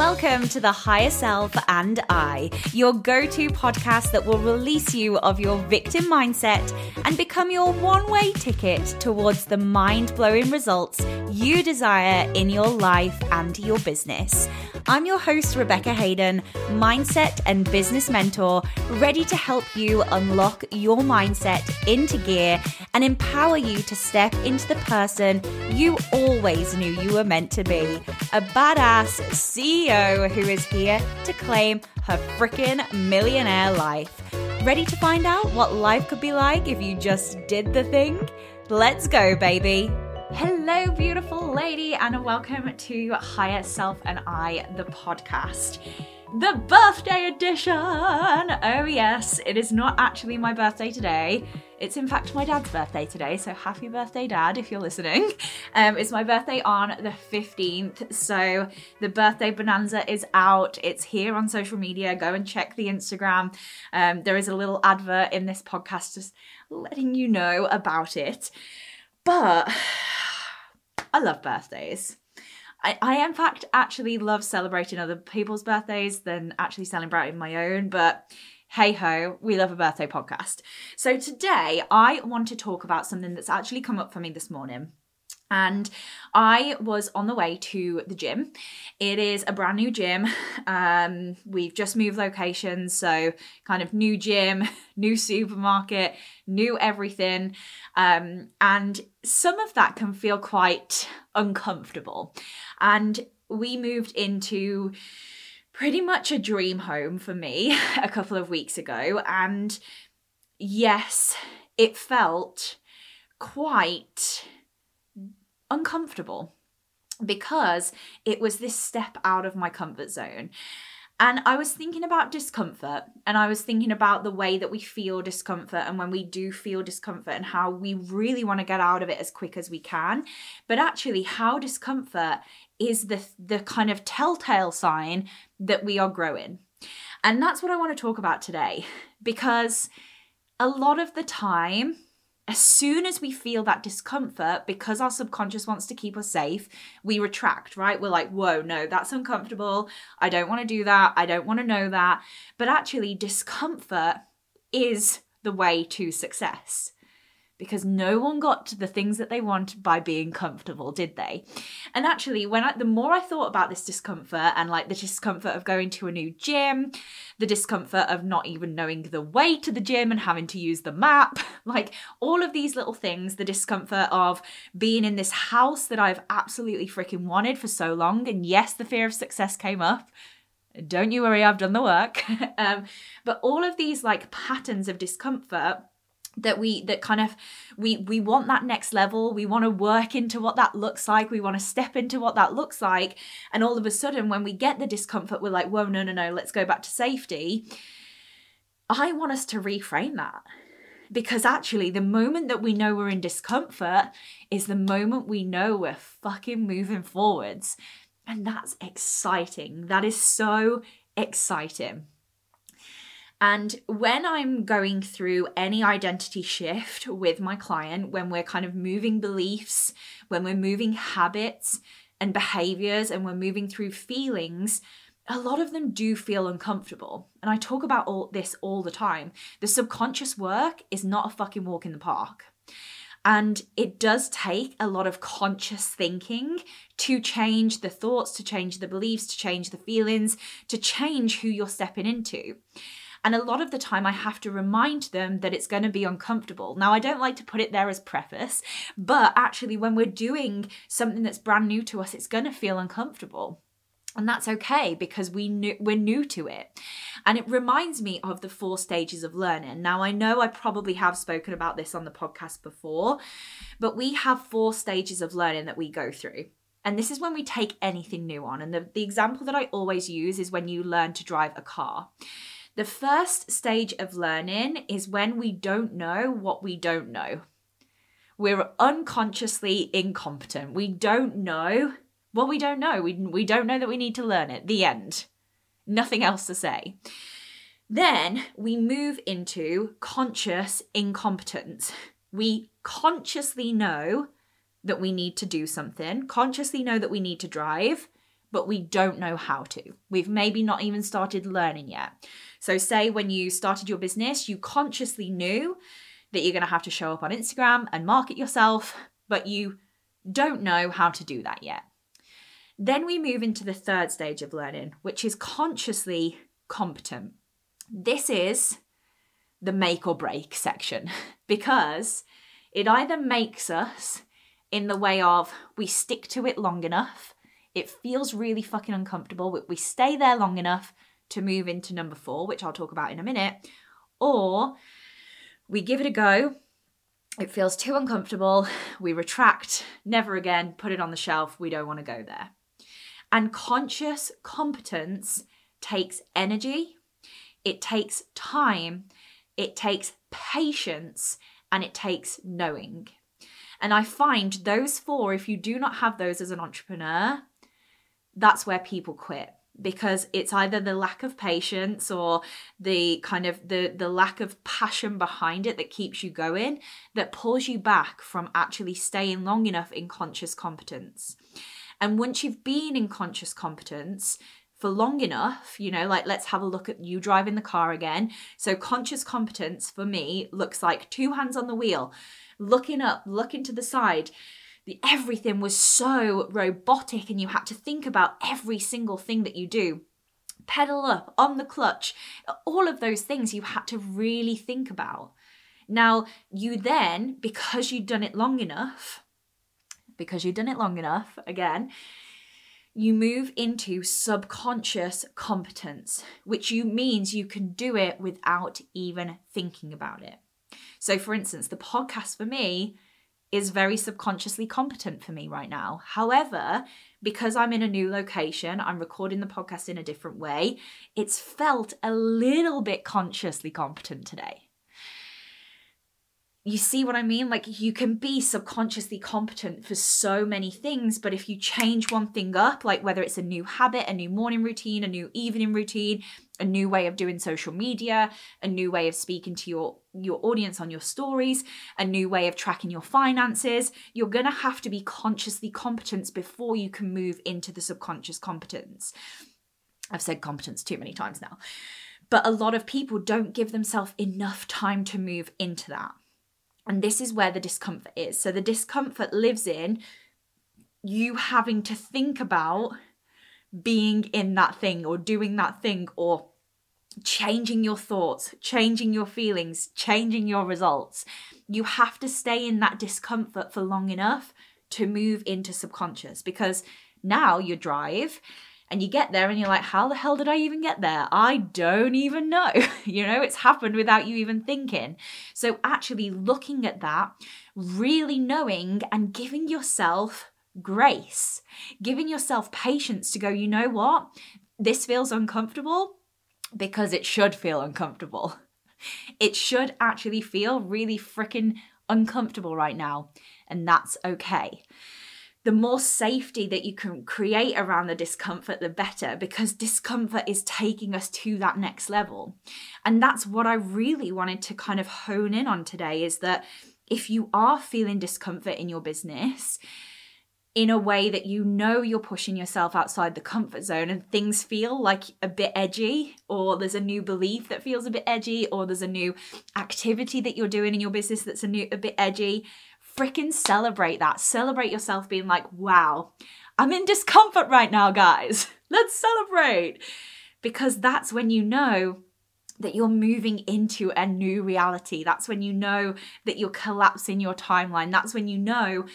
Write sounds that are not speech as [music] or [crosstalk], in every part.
Welcome to the Higher Self and I, your go to podcast that will release you of your victim mindset and become your one way ticket towards the mind blowing results you desire in your life and your business. I'm your host, Rebecca Haydon, mindset and business mentor, ready to help you unlock your mindset into gear and empower you to step into the person you always knew you were meant to be a badass CEO who is here to claim her freaking millionaire life. Ready to find out what life could be like if you just did the thing? Let's go, baby. Hello, beautiful lady, and welcome to Higher Self and I, the podcast. The birthday edition! Oh, yes, it is not actually my birthday today. It's in fact my dad's birthday today, so happy birthday, dad, if you're listening. Um, it's my birthday on the 15th, so the birthday bonanza is out. It's here on social media. Go and check the Instagram. Um, there is a little advert in this podcast just letting you know about it. But [sighs] I love birthdays. I, I in fact actually love celebrating other people's birthdays than actually celebrating my own, but hey ho, we love a birthday podcast. So today I want to talk about something that's actually come up for me this morning. And I was on the way to the gym. It is a brand new gym. [laughs] Um, we've just moved locations, so kind of new gym, [laughs] new supermarket, new everything. Um, and some of that can feel quite uncomfortable. And we moved into pretty much a dream home for me [laughs] a couple of weeks ago. And yes, it felt quite uncomfortable because it was this step out of my comfort zone. And I was thinking about discomfort and I was thinking about the way that we feel discomfort and when we do feel discomfort and how we really want to get out of it as quick as we can. But actually, how discomfort is the, the kind of telltale sign that we are growing. And that's what I want to talk about today because a lot of the time, as soon as we feel that discomfort, because our subconscious wants to keep us safe, we retract, right? We're like, whoa, no, that's uncomfortable. I don't want to do that. I don't want to know that. But actually, discomfort is the way to success because no one got to the things that they want by being comfortable, did they? And actually, when I, the more I thought about this discomfort and like the discomfort of going to a new gym, the discomfort of not even knowing the way to the gym and having to use the map, [laughs] like all of these little things, the discomfort of being in this house that I've absolutely freaking wanted for so long. And yes, the fear of success came up don't you worry i've done the work [laughs] um, but all of these like patterns of discomfort that we that kind of we we want that next level. We want to work into what that looks like. We want to step into what that looks like. And all of a sudden when we get the discomfort we're like whoa no no no let's go back to safety. I want us to reframe that. Because actually the moment that we know we're in discomfort is the moment we know we're fucking moving forwards. And that's exciting. That is so exciting and when I'm going through any identity shift with my client, when we're kind of moving beliefs, when we're moving habits and behaviors, and we're moving through feelings, a lot of them do feel uncomfortable. And I talk about all this all the time. The subconscious work is not a fucking walk in the park. And it does take a lot of conscious thinking to change the thoughts, to change the beliefs, to change the feelings, to change who you're stepping into. And a lot of the time, I have to remind them that it's going to be uncomfortable. Now, I don't like to put it there as preface, but actually, when we're doing something that's brand new to us, it's going to feel uncomfortable. And that's okay because we knew, we're new to it. And it reminds me of the four stages of learning. Now, I know I probably have spoken about this on the podcast before, but we have four stages of learning that we go through. And this is when we take anything new on. And the, the example that I always use is when you learn to drive a car. The first stage of learning is when we don't know what we don't know. We're unconsciously incompetent. We don't know what we don't know. We, we don't know that we need to learn it. The end. Nothing else to say. Then we move into conscious incompetence. We consciously know that we need to do something, consciously know that we need to drive, but we don't know how to. We've maybe not even started learning yet. So, say when you started your business, you consciously knew that you're going to have to show up on Instagram and market yourself, but you don't know how to do that yet. Then we move into the third stage of learning, which is consciously competent. This is the make or break section [laughs] because it either makes us in the way of we stick to it long enough, it feels really fucking uncomfortable, we stay there long enough to move into number four, which I'll talk about in a minute, or we give it a go. It feels too uncomfortable. We retract, never again, put it on the shelf. We don't want to go there. And conscious competence takes energy, it takes time, it takes patience, and it takes knowing. And I find those four, if you do not have those as an entrepreneur, that's where people quit because it's either the lack of patience or the kind of the the lack of passion behind it that keeps you going that pulls you back from actually staying long enough in conscious competence and once you've been in conscious competence for long enough, you know, like let's have a look at you driving the car again. So, conscious competence for me looks like two hands on the wheel, looking up, looking to the side. Everything was so robotic, and you had to think about every single thing that you do. Pedal up on the clutch, all of those things you had to really think about. Now, you then, because you'd done it long enough, because you've done it long enough, again, you move into subconscious competence, which you means you can do it without even thinking about it. So, for instance, the podcast for me is very subconsciously competent for me right now. However, because I'm in a new location, I'm recording the podcast in a different way, it's felt a little bit consciously competent today you see what I mean? Like you can be subconsciously competent for so many things, but if you change one thing up, like whether it's a new habit, a new morning routine, a new evening routine, a new way of doing social media, a new way of speaking to your your audience on your stories, a new way of tracking your finances, you're going to have to be consciously competent before you can move into the subconscious competence. I've said competence too many times now. But a lot of people don't give themselves enough time to move into that. And this is where the discomfort is. So the discomfort lives in you having to think about being in that thing or doing that thing or changing your thoughts, changing your feelings, changing your results. You have to stay in that discomfort for long enough to move into subconscious because now you drive and you get there and you're like, how the hell did I even get there? I don't even know. [laughs] you know, it's happened without you even thinking. So, actually looking at that, really knowing and giving yourself grace, giving yourself patience to go, you know what? This feels uncomfortable because it should feel uncomfortable. It should actually feel really freaking uncomfortable right now, and that's okay the more safety that you can create around the discomfort, the better, because discomfort is taking us to that next level. And that's what I really wanted to kind of hone in on today is that if you are feeling discomfort in your business, in a way that you know you're pushing yourself outside the comfort zone and things feel like a bit edgy, or there's a new belief that feels a bit edgy, or there's a new activity that you're doing in your business that's a new a bit edgy, freaking celebrate that. Celebrate yourself being like, wow, I'm in discomfort right now, guys. [laughs] Let's celebrate. Because that's when you know that you're moving into a new reality. That's when you know that you're collapsing your timeline. That's when you know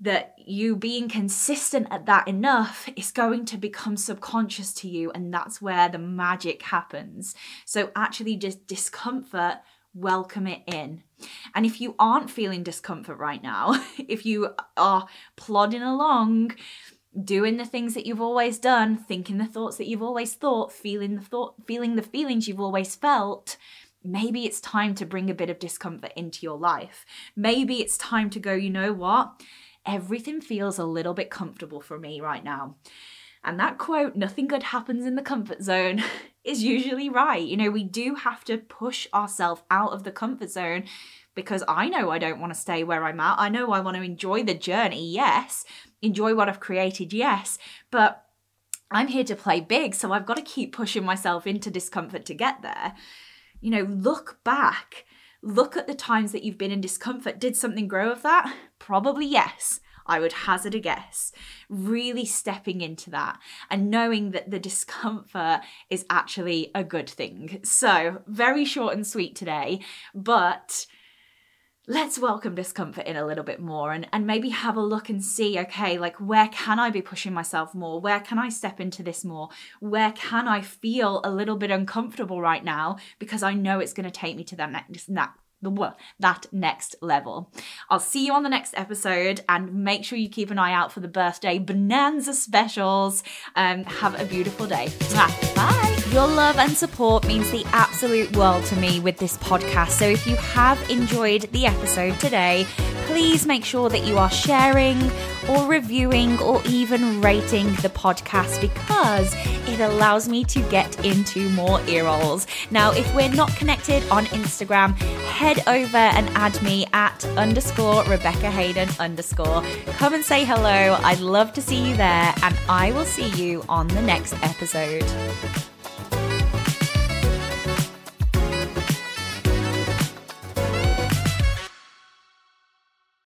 that you being consistent at that enough is going to become subconscious to you. And that's where the magic happens. So, actually, just discomfort welcome it in. And if you aren't feeling discomfort right now, [laughs] if you are plodding along, doing the things that you've always done, thinking the thoughts that you've always thought, feeling the thought, feeling the feelings you've always felt, maybe it's time to bring a bit of discomfort into your life. Maybe it's time to go, you know what? Everything feels a little bit comfortable for me right now. And that quote, nothing good happens in the comfort zone, [laughs] is usually right. You know, we do have to push ourselves out of the comfort zone because I know I don't want to stay where I'm at. I know I want to enjoy the journey, yes, enjoy what I've created, yes, but I'm here to play big, so I've got to keep pushing myself into discomfort to get there. You know, look back. Look at the times that you've been in discomfort. Did something grow of that? Probably yes. I would hazard a guess. Really stepping into that and knowing that the discomfort is actually a good thing. So, very short and sweet today, but let's welcome discomfort in a little bit more and, and maybe have a look and see okay like where can i be pushing myself more where can i step into this more where can i feel a little bit uncomfortable right now because i know it's going to take me to that next that next level. I'll see you on the next episode and make sure you keep an eye out for the birthday bonanza specials. Um, have a beautiful day. Bye. Your love and support means the absolute world to me with this podcast. So if you have enjoyed the episode today, please make sure that you are sharing or reviewing or even rating the podcast because it allows me to get into more ear rolls. Now, if we're not connected on Instagram, head over and add me at underscore Rebecca Haydon underscore. Come and say hello. I'd love to see you there, and I will see you on the next episode.